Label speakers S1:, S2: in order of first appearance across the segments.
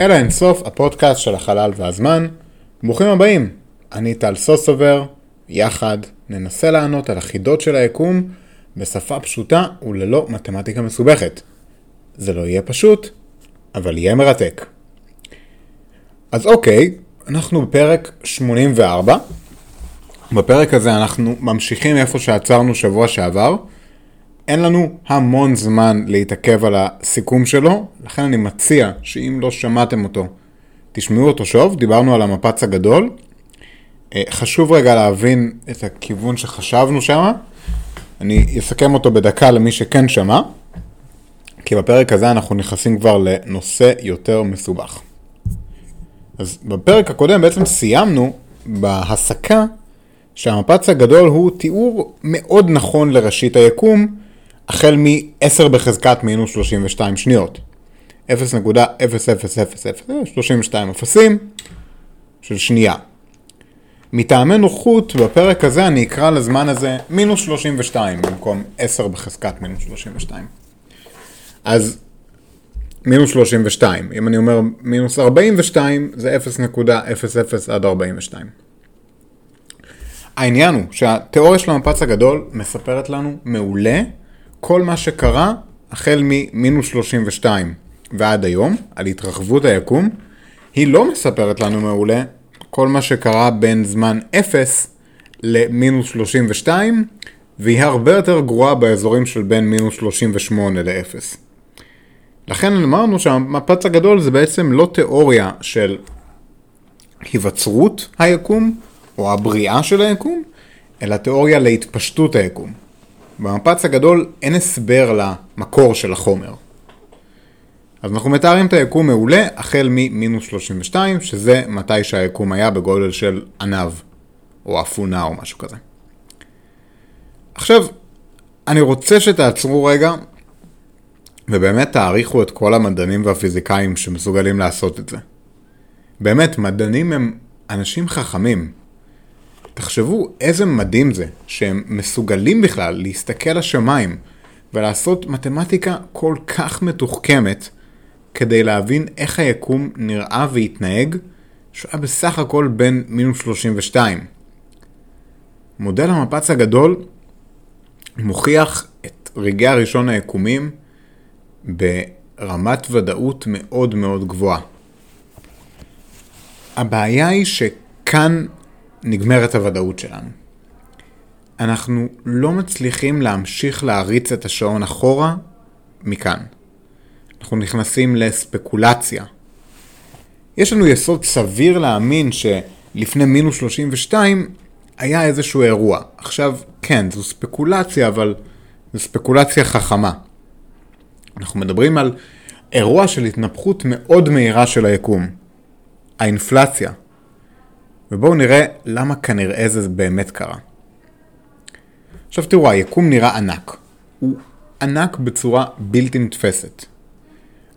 S1: אל האינסוף, הפודקאסט של החלל והזמן. ברוכים הבאים, אני טל סוסובר, יחד ננסה לענות על החידות של היקום בשפה פשוטה וללא מתמטיקה מסובכת. זה לא יהיה פשוט, אבל יהיה מרתק. אז אוקיי, אנחנו בפרק 84. בפרק הזה אנחנו ממשיכים איפה שעצרנו שבוע שעבר. אין לנו המון זמן להתעכב על הסיכום שלו, לכן אני מציע שאם לא שמעתם אותו, תשמעו אותו שוב, דיברנו על המפץ הגדול. אה, חשוב רגע להבין את הכיוון שחשבנו שם. אני אסכם אותו בדקה למי שכן שמע, כי בפרק הזה אנחנו נכנסים כבר לנושא יותר מסובך. אז בפרק הקודם בעצם סיימנו בהסקה שהמפץ הגדול הוא תיאור מאוד נכון לראשית היקום, החל מ-10 בחזקת מינוס 32 שניות. 0.000032 אפסים של שנייה. מטעמי נוחות, בפרק הזה אני אקרא לזמן הזה מינוס 32 במקום 10 בחזקת מינוס 32. אז מינוס 32, אם אני אומר מינוס 42 זה 0.00 עד 42. העניין הוא שהתיאוריה של המפץ הגדול מספרת לנו מעולה כל מה שקרה החל ממינוס 32 ועד היום, על התרחבות היקום, היא לא מספרת לנו מעולה כל מה שקרה בין זמן 0 למינוס 32, והיא הרבה יותר גרועה באזורים של בין מינוס 38 ל-0. לכן אמרנו שהמפץ הגדול זה בעצם לא תיאוריה של היווצרות היקום, או הבריאה של היקום, אלא תיאוריה להתפשטות היקום. במפץ הגדול אין הסבר למקור של החומר. אז אנחנו מתארים את היקום מעולה החל ממינוס 32, שזה מתי שהיקום היה בגודל של ענב, או אפונה או משהו כזה. עכשיו, אני רוצה שתעצרו רגע, ובאמת תעריכו את כל המדענים והפיזיקאים שמסוגלים לעשות את זה. באמת, מדענים הם אנשים חכמים. תחשבו איזה מדהים זה שהם מסוגלים בכלל להסתכל לשמיים ולעשות מתמטיקה כל כך מתוחכמת כדי להבין איך היקום נראה והתנהג שהוא היה בסך הכל בין מינוס 32. מודל המפץ הגדול מוכיח את רגעי הראשון היקומים ברמת ודאות מאוד מאוד גבוהה. הבעיה היא שכאן נגמרת הוודאות שלנו. אנחנו לא מצליחים להמשיך להריץ את השעון אחורה מכאן. אנחנו נכנסים לספקולציה. יש לנו יסוד סביר להאמין שלפני מינוס 32 היה איזשהו אירוע. עכשיו, כן, זו ספקולציה, אבל זו ספקולציה חכמה. אנחנו מדברים על אירוע של התנפחות מאוד מהירה של היקום. האינפלציה. ובואו נראה למה כנראה זה באמת קרה. עכשיו תראו, היקום נראה ענק. הוא ענק בצורה בלתי נתפסת.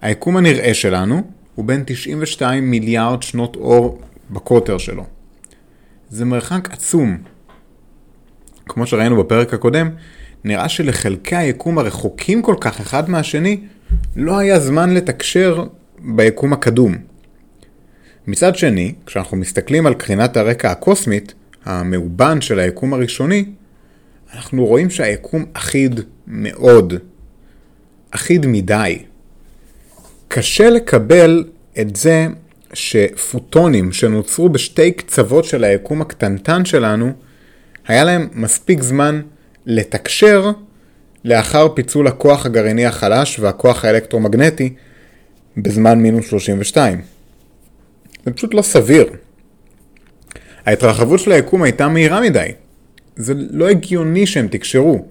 S1: היקום הנראה שלנו הוא בין 92 מיליארד שנות אור בקוטר שלו. זה מרחק עצום. כמו שראינו בפרק הקודם, נראה שלחלקי היקום הרחוקים כל כך אחד מהשני, לא היה זמן לתקשר ביקום הקדום. מצד שני, כשאנחנו מסתכלים על קרינת הרקע הקוסמית, המאובן של היקום הראשוני, אנחנו רואים שהיקום אחיד מאוד. אחיד מדי. קשה לקבל את זה שפוטונים שנוצרו בשתי קצוות של היקום הקטנטן שלנו, היה להם מספיק זמן לתקשר לאחר פיצול הכוח הגרעיני החלש והכוח האלקטרומגנטי בזמן מינוס 32. זה פשוט לא סביר. ההתרחבות של היקום הייתה מהירה מדי. זה לא הגיוני שהם תקשרו.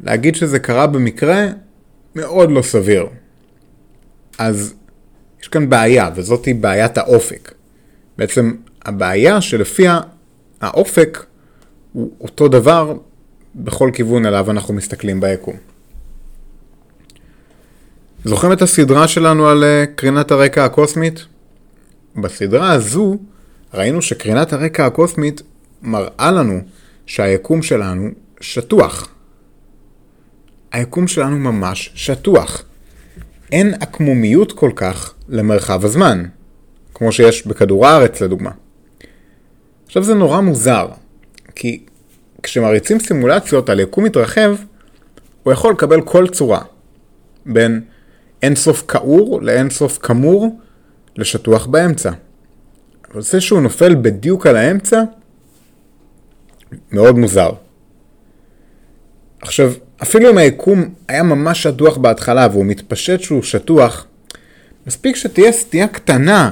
S1: להגיד שזה קרה במקרה, מאוד לא סביר. אז יש כאן בעיה, וזאת בעיית האופק. בעצם הבעיה שלפיה האופק הוא אותו דבר בכל כיוון עליו אנחנו מסתכלים ביקום. זוכרים את הסדרה שלנו על אה, קרינת הרקע הקוסמית? בסדרה הזו ראינו שקרינת הרקע הקוסמית מראה לנו שהיקום שלנו שטוח. היקום שלנו ממש שטוח. אין עקמומיות כל כך למרחב הזמן, כמו שיש בכדור הארץ לדוגמה. עכשיו זה נורא מוזר, כי כשמריצים סימולציות על יקום מתרחב, הוא יכול לקבל כל צורה, בין אינסוף כעור לאינסוף כמור לשטוח באמצע. אבל זה שהוא נופל בדיוק על האמצע, מאוד מוזר. עכשיו, אפילו אם היקום היה ממש שטוח בהתחלה והוא מתפשט שהוא שטוח, מספיק שתהיה סטייה קטנה,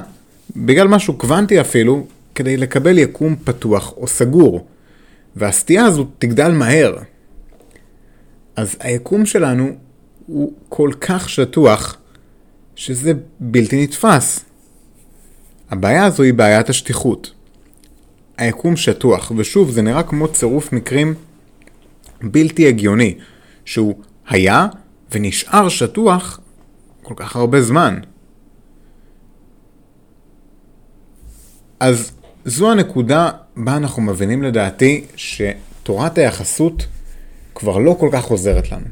S1: בגלל משהו קוונטי אפילו, כדי לקבל יקום פתוח או סגור. והסטייה הזו תגדל מהר. אז היקום שלנו הוא כל כך שטוח, שזה בלתי נתפס. הבעיה הזו היא בעיית השטיחות. היקום שטוח, ושוב, זה נראה כמו צירוף מקרים בלתי הגיוני, שהוא היה ונשאר שטוח כל כך הרבה זמן. אז זו הנקודה בה אנחנו מבינים לדעתי שתורת היחסות כבר לא כל כך עוזרת לנו.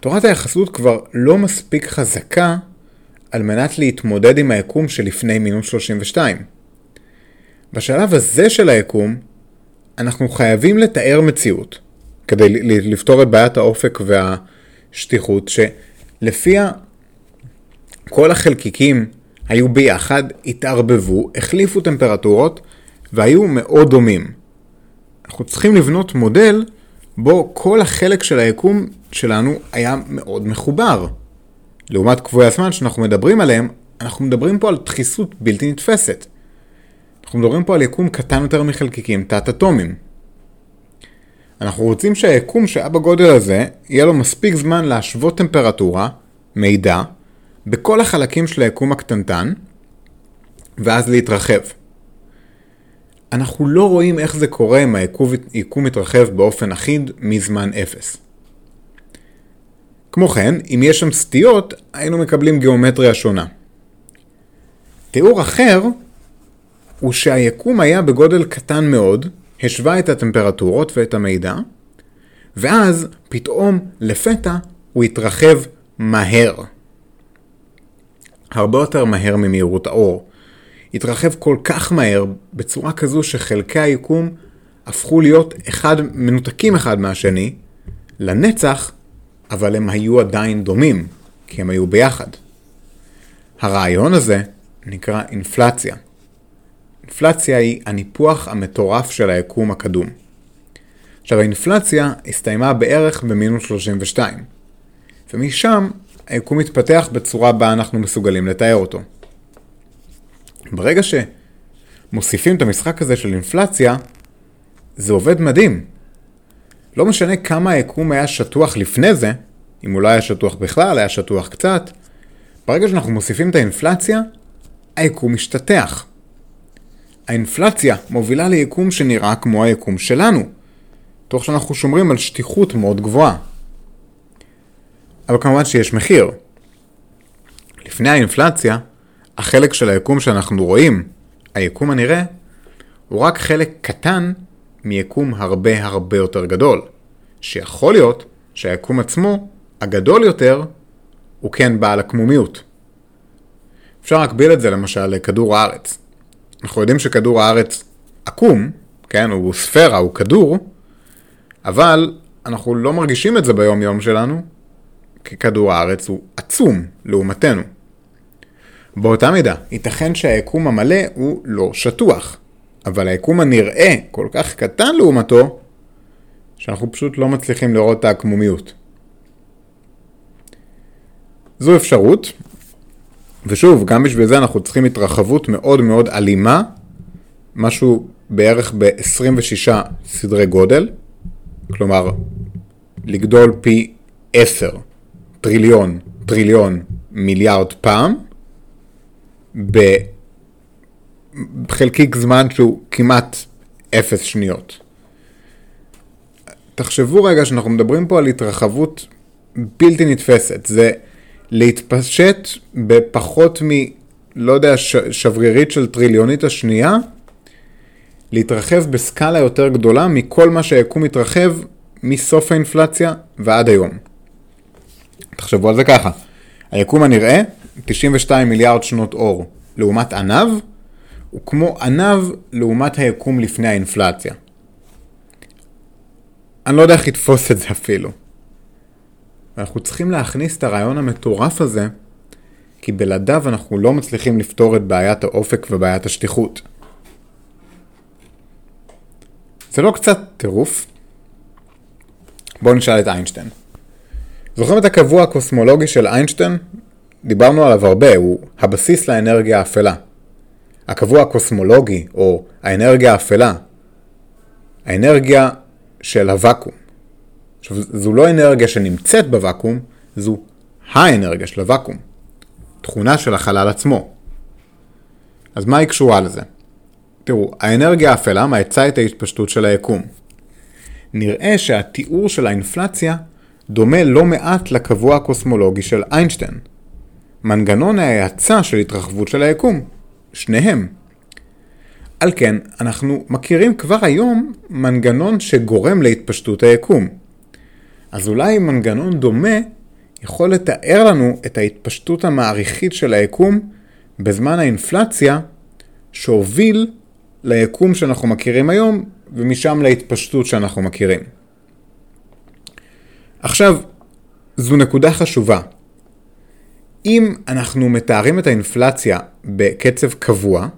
S1: תורת היחסות כבר לא מספיק חזקה על מנת להתמודד עם היקום שלפני מינוס 32. בשלב הזה של היקום, אנחנו חייבים לתאר מציאות, כדי לפתור את בעיית האופק והשטיחות, שלפיה כל החלקיקים היו ביחד, התערבבו, החליפו טמפרטורות והיו מאוד דומים. אנחנו צריכים לבנות מודל בו כל החלק של היקום שלנו היה מאוד מחובר. לעומת קבועי הזמן שאנחנו מדברים עליהם, אנחנו מדברים פה על דחיסות בלתי נתפסת. אנחנו מדברים פה על יקום קטן יותר מחלקיקים תת-אטומיים. אנחנו רוצים שהיקום שהיה בגודל הזה, יהיה לו מספיק זמן להשוות טמפרטורה, מידע, בכל החלקים של היקום הקטנטן, ואז להתרחב. אנחנו לא רואים איך זה קורה אם היקום מתרחב באופן אחיד מזמן אפס. כמו כן, אם יש שם סטיות, היינו מקבלים גיאומטריה שונה. תיאור אחר הוא שהיקום היה בגודל קטן מאוד, השווה את הטמפרטורות ואת המידע, ואז פתאום לפתע הוא התרחב מהר. הרבה יותר מהר ממהירות האור. התרחב כל כך מהר, בצורה כזו שחלקי היקום הפכו להיות אחד, מנותקים אחד מהשני, לנצח, אבל הם היו עדיין דומים, כי הם היו ביחד. הרעיון הזה נקרא אינפלציה. אינפלציה היא הניפוח המטורף של היקום הקדום. עכשיו האינפלציה הסתיימה בערך במינוס 32, ומשם היקום מתפתח בצורה בה אנחנו מסוגלים לתאר אותו. ברגע שמוסיפים את המשחק הזה של אינפלציה, זה עובד מדהים. לא משנה כמה היקום היה שטוח לפני זה, אם הוא לא היה שטוח בכלל, היה שטוח קצת, ברגע שאנחנו מוסיפים את האינפלציה, היקום משתטח. האינפלציה מובילה ליקום שנראה כמו היקום שלנו, תוך שאנחנו שומרים על שטיחות מאוד גבוהה. אבל כמובן שיש מחיר. לפני האינפלציה, החלק של היקום שאנחנו רואים, היקום הנראה, הוא רק חלק קטן מיקום הרבה הרבה יותר גדול, שיכול להיות שהיקום עצמו, הגדול יותר, הוא כן בעל עקמומיות. אפשר להקביל את זה למשל לכדור הארץ. אנחנו יודעים שכדור הארץ עקום, כן, הוא ספירה, הוא כדור, אבל אנחנו לא מרגישים את זה ביום יום שלנו, כי כדור הארץ הוא עצום לעומתנו. באותה מידה, ייתכן שהיקום המלא הוא לא שטוח, אבל היקום הנראה כל כך קטן לעומתו, שאנחנו פשוט לא מצליחים לראות את העקמומיות. זו אפשרות, ושוב, גם בשביל זה אנחנו צריכים התרחבות מאוד מאוד אלימה, משהו בערך ב-26 סדרי גודל, כלומר, לגדול פי 10 טריליון, טריליון, מיליארד פעם, בחלקיק זמן שהוא כמעט אפס שניות. תחשבו רגע שאנחנו מדברים פה על התרחבות בלתי נתפסת. זה להתפשט בפחות מ... לא יודע, ש... שברירית של טריליונית השנייה, להתרחב בסקאלה יותר גדולה מכל מה שהיקום מתרחב מסוף האינפלציה ועד היום. תחשבו על זה ככה, היקום הנראה, 92 מיליארד שנות אור, לעומת ענב, הוא כמו ענב לעומת היקום לפני האינפלציה. אני לא יודע איך לתפוס את זה אפילו. ואנחנו צריכים להכניס את הרעיון המטורף הזה, כי בלעדיו אנחנו לא מצליחים לפתור את בעיית האופק ובעיית השטיחות. זה לא קצת טירוף? בואו נשאל את איינשטיין. זוכרים את הקבוע הקוסמולוגי של איינשטיין? דיברנו עליו הרבה, הוא הבסיס לאנרגיה האפלה. הקבוע הקוסמולוגי, או האנרגיה האפלה, האנרגיה של הוואקום. עכשיו, זו לא אנרגיה שנמצאת בוואקום, זו האנרגיה של הוואקום. תכונה של החלל עצמו. אז מה היא קשורה לזה? תראו, האנרגיה האפלה מאצה את ההתפשטות של היקום. נראה שהתיאור של האינפלציה דומה לא מעט לקבוע הקוסמולוגי של איינשטיין. מנגנון ההאצה של התרחבות של היקום. שניהם. על כן, אנחנו מכירים כבר היום מנגנון שגורם להתפשטות היקום. אז אולי מנגנון דומה יכול לתאר לנו את ההתפשטות המעריכית של היקום בזמן האינפלציה שהוביל ליקום שאנחנו מכירים היום ומשם להתפשטות שאנחנו מכירים. עכשיו, זו נקודה חשובה. אם אנחנו מתארים את האינפלציה בקצב קבוע,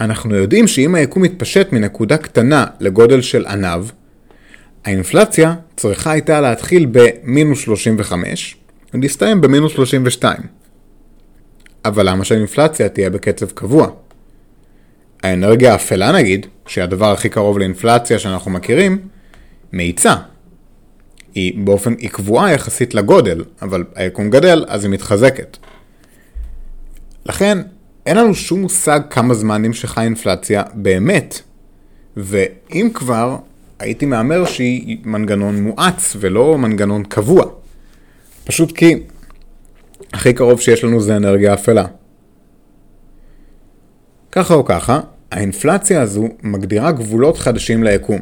S1: אנחנו יודעים שאם היקום יתפשט מנקודה קטנה לגודל של ענב, האינפלציה צריכה הייתה להתחיל במינוס 35 ולהסתיים במינוס 32. אבל למה שהאינפלציה תהיה בקצב קבוע? האנרגיה האפלה נגיד, שהיא הדבר הכי קרוב לאינפלציה שאנחנו מכירים, מאיצה. היא באופן, היא קבועה יחסית לגודל, אבל היקום גדל אז היא מתחזקת. לכן, אין לנו שום מושג כמה זמן נמשכה אינפלציה באמת. ואם כבר, הייתי מהמר שהיא מנגנון מואץ ולא מנגנון קבוע. פשוט כי הכי קרוב שיש לנו זה אנרגיה אפלה. ככה או ככה, האינפלציה הזו מגדירה גבולות חדשים ליקום.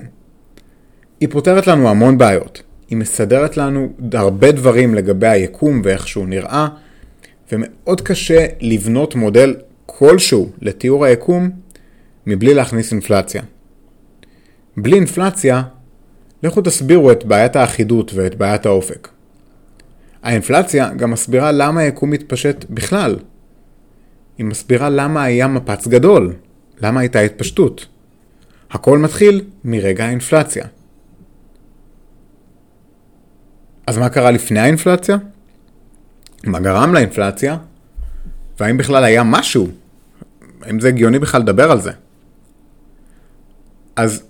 S1: היא פותרת לנו המון בעיות. היא מסדרת לנו הרבה דברים לגבי היקום ואיך שהוא נראה, ומאוד קשה לבנות מודל כלשהו לתיאור היקום מבלי להכניס אינפלציה. בלי אינפלציה, לכו תסבירו את בעיית האחידות ואת בעיית האופק. האינפלציה גם מסבירה למה היקום מתפשט בכלל. היא מסבירה למה היה מפץ גדול, למה הייתה התפשטות. הכל מתחיל מרגע האינפלציה. אז מה קרה לפני האינפלציה? מה גרם לאינפלציה? והאם בכלל היה משהו? האם זה הגיוני בכלל לדבר על זה? אז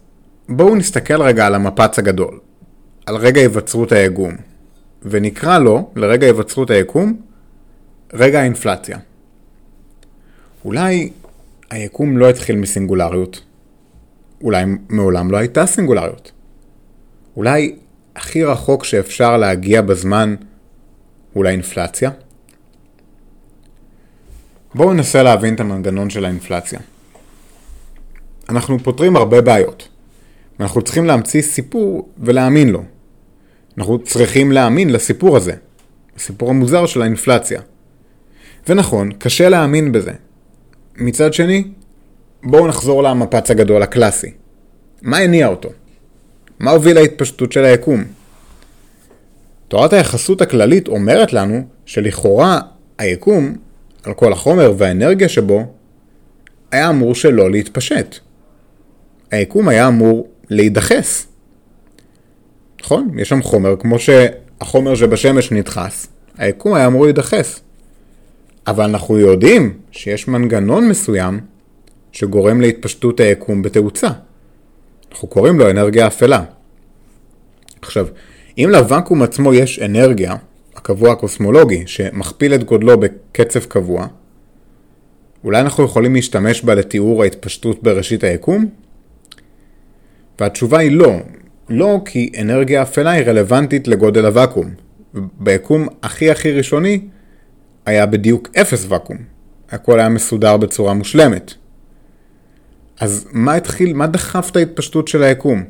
S1: בואו נסתכל רגע על המפץ הגדול, על רגע היווצרות היקום, ונקרא לו, לרגע היווצרות היקום, רגע האינפלציה. אולי היקום לא התחיל מסינגולריות. אולי מעולם לא הייתה סינגולריות. אולי הכי רחוק שאפשר להגיע בזמן הוא לאינפלציה? בואו ננסה להבין את המנגנון של האינפלציה. אנחנו פותרים הרבה בעיות. ואנחנו צריכים להמציא סיפור ולהאמין לו. אנחנו צריכים להאמין לסיפור הזה, הסיפור המוזר של האינפלציה. ונכון, קשה להאמין בזה. מצד שני, בואו נחזור למפץ הגדול הקלאסי. מה הניע אותו? מה הוביל להתפשטות של היקום? תורת היחסות הכללית אומרת לנו שלכאורה היקום, על כל החומר והאנרגיה שבו, היה אמור שלא להתפשט. היקום היה אמור להידחס. נכון? יש שם חומר, כמו שהחומר שבשמש נדחס, היקום היה אמור להידחס. אבל אנחנו יודעים שיש מנגנון מסוים שגורם להתפשטות היקום בתאוצה. אנחנו קוראים לו אנרגיה אפלה. עכשיו, אם לוואקום עצמו יש אנרגיה, הקבוע הקוסמולוגי, שמכפיל את גודלו בקצב קבוע, אולי אנחנו יכולים להשתמש בה לתיאור ההתפשטות בראשית היקום? והתשובה היא לא. לא כי אנרגיה אפלה היא רלוונטית לגודל הוואקום. ביקום הכי הכי ראשוני היה בדיוק אפס ואקום. הכל היה מסודר בצורה מושלמת. אז מה התחיל, מה דחף את ההתפשטות של היקום?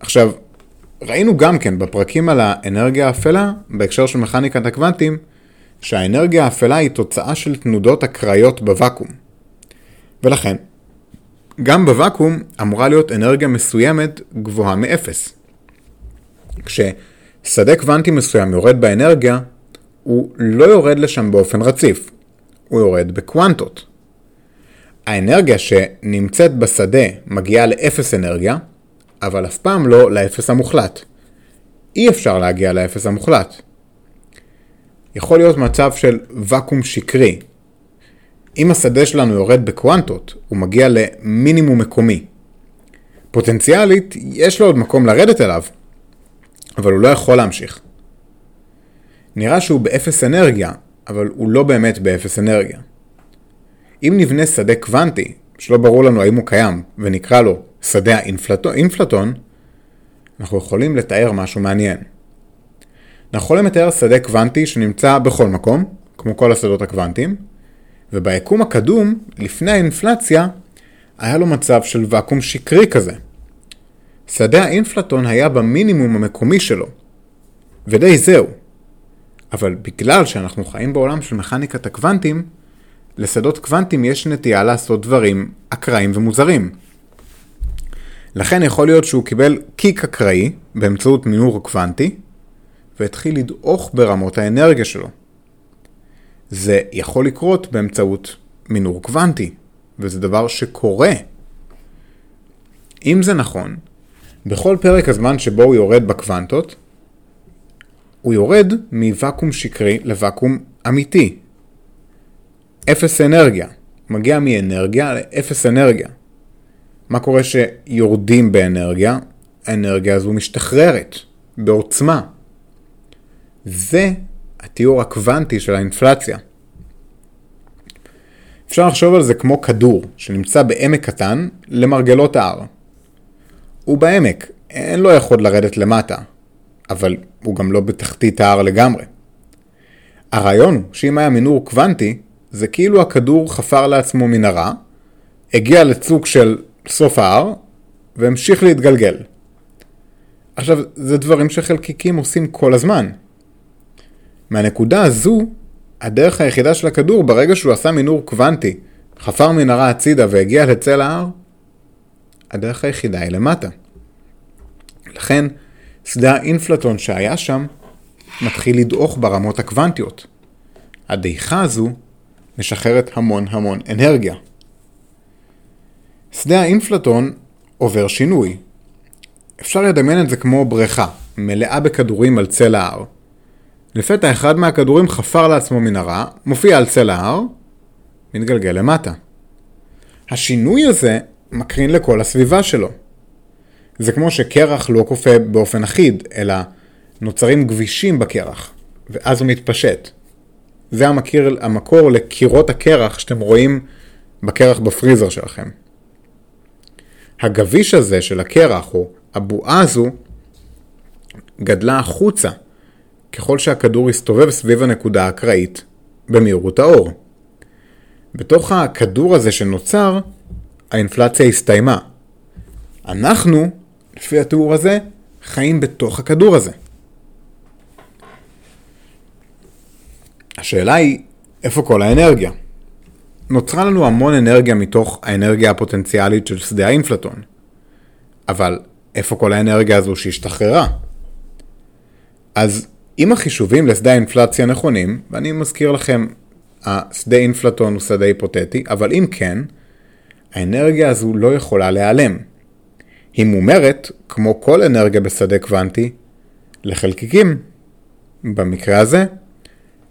S1: עכשיו, ראינו גם כן בפרקים על האנרגיה האפלה, בהקשר של מכניקת הקוונטים, שהאנרגיה האפלה היא תוצאה של תנודות אקראיות בוואקום. ולכן, גם בוואקום אמורה להיות אנרגיה מסוימת גבוהה מאפס. כששדה קוונטי מסוים יורד באנרגיה, הוא לא יורד לשם באופן רציף, הוא יורד בקוונטות. האנרגיה שנמצאת בשדה מגיעה לאפס אנרגיה, אבל אף פעם לא לאפס המוחלט. אי אפשר להגיע לאפס המוחלט. יכול להיות מצב של ואקום שקרי. אם השדה שלנו יורד בקוונטות, הוא מגיע למינימום מקומי. פוטנציאלית, יש לו עוד מקום לרדת אליו, אבל הוא לא יכול להמשיך. נראה שהוא באפס אנרגיה, אבל הוא לא באמת באפס אנרגיה. אם נבנה שדה קוונטי, שלא ברור לנו האם הוא קיים, ונקרא לו שדה האינפלטון, אנחנו יכולים לתאר משהו מעניין. אנחנו יכולים לתאר שדה קוונטי שנמצא בכל מקום, כמו כל השדות הקוונטיים, וביקום הקדום, לפני האינפלציה, היה לו מצב של ואקום שקרי כזה. שדה האינפלטון היה במינימום המקומי שלו, ודי זהו. אבל בגלל שאנחנו חיים בעולם של מכניקת הקוונטים, לשדות קוונטיים יש נטייה לעשות דברים אקראיים ומוזרים. לכן יכול להיות שהוא קיבל קיק אקראי באמצעות מינור קוונטי, והתחיל לדעוך ברמות האנרגיה שלו. זה יכול לקרות באמצעות מינור קוונטי, וזה דבר שקורה. אם זה נכון, בכל פרק הזמן שבו הוא יורד בקוונטות, הוא יורד מוואקום שקרי לוואקום אמיתי. אפס אנרגיה. מגיע מאנרגיה לאפס אנרגיה. מה קורה שיורדים באנרגיה? האנרגיה הזו משתחררת בעוצמה. זה התיאור הקוונטי של האינפלציה. אפשר לחשוב על זה כמו כדור שנמצא בעמק קטן למרגלות ההר. הוא בעמק, אין לו יכול לרדת למטה, אבל הוא גם לא בתחתית ההר לגמרי. הרעיון הוא שאם היה מינור קוונטי, זה כאילו הכדור חפר לעצמו מנהרה, הגיע לצוק של סוף ההר, והמשיך להתגלגל. עכשיו, זה דברים שחלקיקים עושים כל הזמן. מהנקודה הזו, הדרך היחידה של הכדור, ברגע שהוא עשה מינור קוונטי, חפר מנהרה הצידה והגיע לצל ההר, הדרך היחידה היא למטה. לכן, שדה האינפלטון שהיה שם, מתחיל לדעוך ברמות הקוונטיות. הדעיכה הזו משחררת המון המון אנרגיה. שדה האינפלטון עובר שינוי. אפשר לדמיין את זה כמו בריכה, מלאה בכדורים על צל ההר. לפתע אחד מהכדורים חפר לעצמו מנהרה, מופיע על צל ההר, מתגלגל למטה. השינוי הזה מקרין לכל הסביבה שלו. זה כמו שקרח לא קופא באופן אחיד, אלא נוצרים גבישים בקרח, ואז הוא מתפשט. זה המקיר, המקור לקירות הקרח שאתם רואים בקרח בפריזר שלכם. הגביש הזה של הקרח, או הבועה הזו, גדלה החוצה ככל שהכדור הסתובב סביב הנקודה האקראית במהירות האור. בתוך הכדור הזה שנוצר, האינפלציה הסתיימה. אנחנו, לפי התיאור הזה, חיים בתוך הכדור הזה. השאלה היא, איפה כל האנרגיה? נוצרה לנו המון אנרגיה מתוך האנרגיה הפוטנציאלית של שדה האינפלטון. אבל איפה כל האנרגיה הזו שהשתחררה? אז אם החישובים לשדה האינפלציה נכונים, ואני מזכיר לכם, השדה אינפלטון הוא שדה היפותטי, אבל אם כן, האנרגיה הזו לא יכולה להיעלם. היא מומרת, כמו כל אנרגיה בשדה קוונטי, לחלקיקים. במקרה הזה,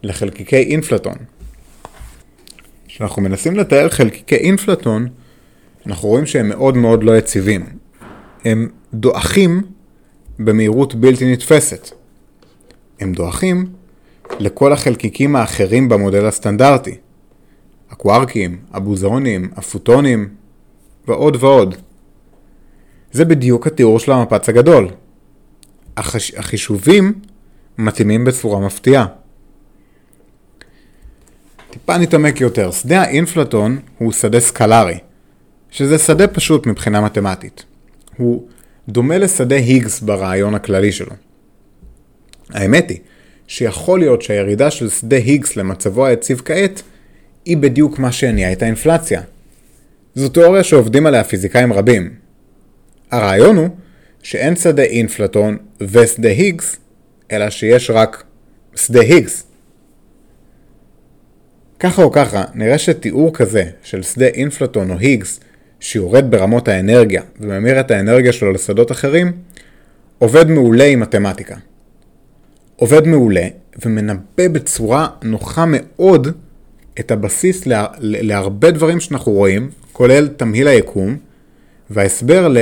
S1: לחלקיקי אינפלטון. כשאנחנו מנסים לתאר חלקיקי אינפלטון, אנחנו רואים שהם מאוד מאוד לא יציבים. הם דועכים במהירות בלתי נתפסת. הם דועכים לכל החלקיקים האחרים במודל הסטנדרטי. הקווארקים, הבוזונים, הפוטונים ועוד ועוד. זה בדיוק התיאור של המפץ הגדול. החש... החישובים מתאימים בצורה מפתיעה. טיפה נתעמק יותר, שדה האינפלטון הוא שדה סקלרי, שזה שדה פשוט מבחינה מתמטית. הוא דומה לשדה היגס ברעיון הכללי שלו. האמת היא שיכול להיות שהירידה של שדה היגס למצבו היציב כעת היא בדיוק מה שהניע את האינפלציה. זו תיאוריה שעובדים עליה פיזיקאים רבים. הרעיון הוא שאין שדה אינפלטון ושדה היגס, אלא שיש רק שדה היגס. ככה או ככה, נראה שתיאור כזה של שדה אינפלטון או היגס, שיורד ברמות האנרגיה וממיר את האנרגיה שלו לשדות אחרים, עובד מעולה עם מתמטיקה. עובד מעולה ומנבא בצורה נוחה מאוד את הבסיס לה, להרבה דברים שאנחנו רואים, כולל תמהיל היקום, וההסבר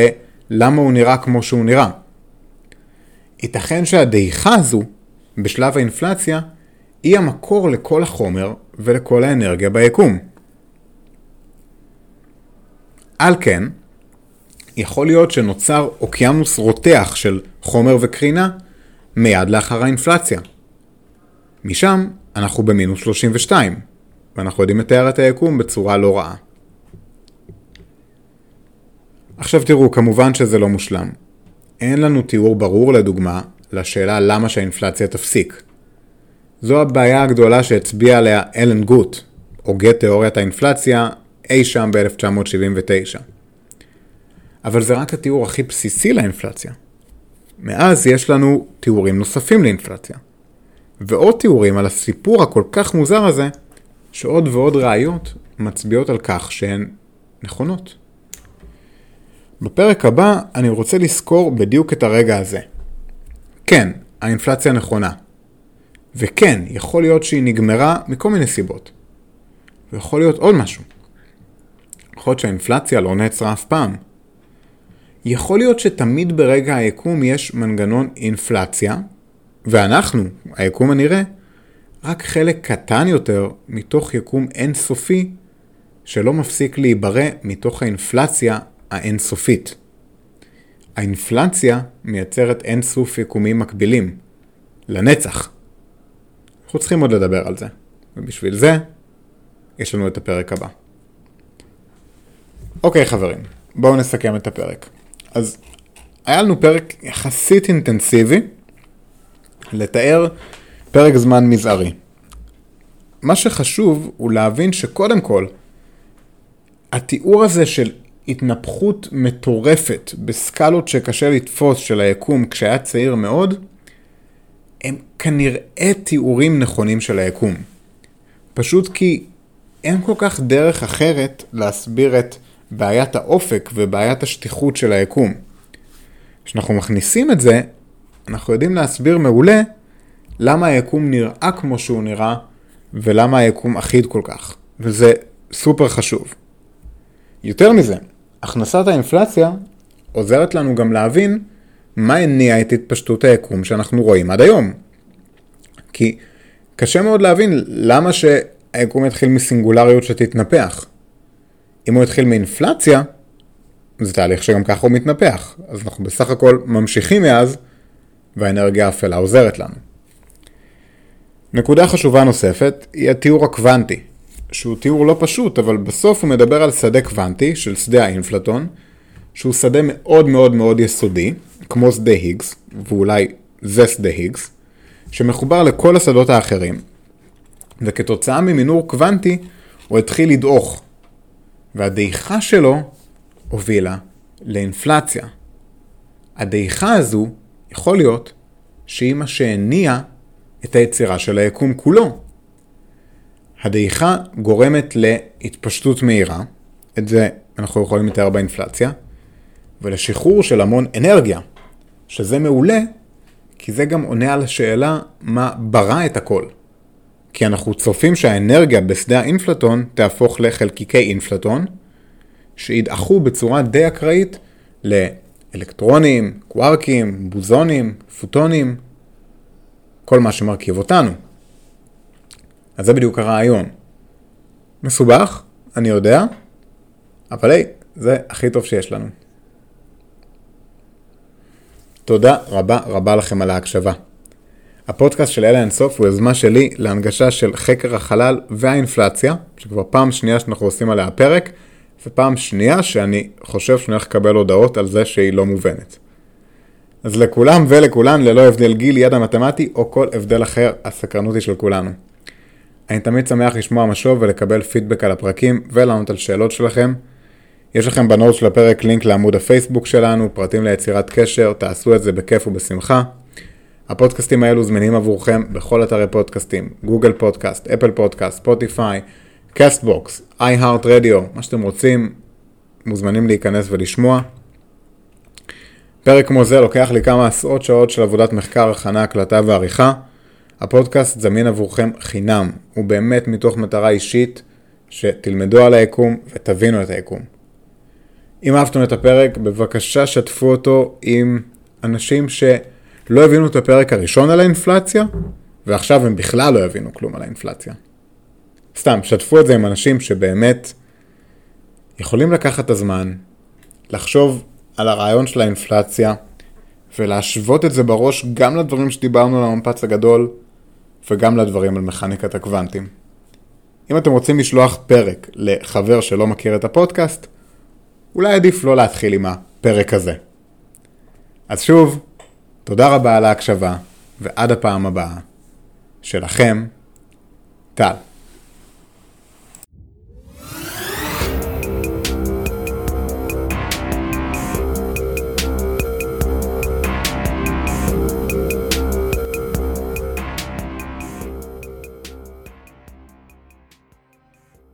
S1: ללמה הוא נראה כמו שהוא נראה. ייתכן שהדעיכה הזו, בשלב האינפלציה, היא המקור לכל החומר ולכל האנרגיה ביקום. על כן, יכול להיות שנוצר אוקיינוס רותח של חומר וקרינה מיד לאחר האינפלציה. משם אנחנו במינוס 32, ואנחנו יודעים לתאר את היקום בצורה לא רעה. עכשיו תראו, כמובן שזה לא מושלם. אין לנו תיאור ברור, לדוגמה, לשאלה למה שהאינפלציה תפסיק. זו הבעיה הגדולה שהצביע עליה אלן גוט, הוגה תיאוריית האינפלציה, אי שם ב-1979. אבל זה רק התיאור הכי בסיסי לאינפלציה. מאז יש לנו תיאורים נוספים לאינפלציה. ועוד תיאורים על הסיפור הכל כך מוזר הזה, שעוד ועוד ראיות מצביעות על כך שהן נכונות. בפרק הבא אני רוצה לזכור בדיוק את הרגע הזה. כן, האינפלציה נכונה. וכן, יכול להיות שהיא נגמרה מכל מיני סיבות. ויכול להיות עוד משהו. יכול להיות שהאינפלציה לא נעצרה אף פעם. יכול להיות שתמיד ברגע היקום יש מנגנון אינפלציה, ואנחנו, היקום הנראה, רק חלק קטן יותר מתוך יקום אינסופי שלא מפסיק להיברא מתוך האינפלציה האינסופית. האינפלציה מייצרת אינסוף יקומים מקבילים, לנצח. אנחנו צריכים עוד לדבר על זה, ובשביל זה יש לנו את הפרק הבא. אוקיי חברים, בואו נסכם את הפרק. אז היה לנו פרק יחסית אינטנסיבי לתאר פרק זמן מזערי. מה שחשוב הוא להבין שקודם כל, התיאור הזה של התנפחות מטורפת בסקלות שקשה לתפוס של היקום כשהיה צעיר מאוד, הם כנראה תיאורים נכונים של היקום. פשוט כי אין כל כך דרך אחרת להסביר את בעיית האופק ובעיית השטיחות של היקום. כשאנחנו מכניסים את זה, אנחנו יודעים להסביר מעולה למה היקום נראה כמו שהוא נראה ולמה היקום אחיד כל כך, וזה סופר חשוב. יותר מזה, הכנסת האינפלציה עוזרת לנו גם להבין מה הניע את התפשטות היקום שאנחנו רואים עד היום. כי קשה מאוד להבין למה שהיקום יתחיל מסינגולריות שתתנפח. אם הוא יתחיל מאינפלציה, זה תהליך שגם ככה הוא מתנפח. אז אנחנו בסך הכל ממשיכים מאז, והאנרגיה האפלה עוזרת לנו. נקודה חשובה נוספת היא התיאור הקוונטי, שהוא תיאור לא פשוט, אבל בסוף הוא מדבר על שדה קוונטי של שדה האינפלטון, שהוא שדה מאוד מאוד מאוד יסודי, כמו שדה היגס, ואולי זה שדה היגס, שמחובר לכל השדות האחרים, וכתוצאה ממינור קוונטי הוא התחיל לדעוך, והדעיכה שלו הובילה לאינפלציה. הדעיכה הזו יכול להיות שהיא מה שהניע את היצירה של היקום כולו. הדעיכה גורמת להתפשטות מהירה, את זה אנחנו יכולים לתאר באינפלציה, ולשחרור של המון אנרגיה, שזה מעולה, כי זה גם עונה על השאלה מה ברא את הכל. כי אנחנו צופים שהאנרגיה בשדה האינפלטון תהפוך לחלקיקי אינפלטון, שידעכו בצורה די אקראית לאלקטרונים, קווארקים, בוזונים, פוטונים, כל מה שמרכיב אותנו. אז זה בדיוק הרעיון. מסובך, אני יודע, אבל היי, זה הכי טוב שיש לנו. תודה רבה רבה לכם על ההקשבה. הפודקאסט של אלה אינסוף הוא יוזמה שלי להנגשה של חקר החלל והאינפלציה, שכבר פעם שנייה שאנחנו עושים עליה פרק, ופעם שנייה שאני חושב שאני הולך לקבל הודעות על זה שהיא לא מובנת. אז לכולם ולכולן, ללא הבדל גיל, ידע מתמטי או כל הבדל אחר, הסקרנות היא של כולנו. אני תמיד שמח לשמוע משוב ולקבל פידבק על הפרקים ולענות על שאלות שלכם. יש לכם ב note של הפרק לינק לעמוד הפייסבוק שלנו, פרטים ליצירת קשר, תעשו את זה בכיף ובשמחה. הפודקאסטים האלו זמינים עבורכם בכל אתרי פודקאסטים, Google Podcast, Apple Podcast, Spotify, Castbox, iHeartRadio, מה שאתם רוצים, מוזמנים להיכנס ולשמוע. פרק כמו זה לוקח לי כמה עשרות שעות של עבודת מחקר, הכנה, הקלטה ועריכה. הפודקאסט זמין עבורכם חינם, ובאמת מתוך מטרה אישית שתלמדו על היקום ותבינו את היקום. אם אהבתם את הפרק, בבקשה שתפו אותו עם אנשים שלא הבינו את הפרק הראשון על האינפלציה, ועכשיו הם בכלל לא יבינו כלום על האינפלציה. סתם, שתפו את זה עם אנשים שבאמת יכולים לקחת את הזמן, לחשוב על הרעיון של האינפלציה, ולהשוות את זה בראש גם לדברים שדיברנו על המפץ הגדול, וגם לדברים על מכניקת הקוונטים. אם אתם רוצים לשלוח פרק לחבר שלא מכיר את הפודקאסט, אולי עדיף לא להתחיל עם הפרק הזה. אז שוב, תודה רבה על ההקשבה, ועד הפעם הבאה. שלכם, טל.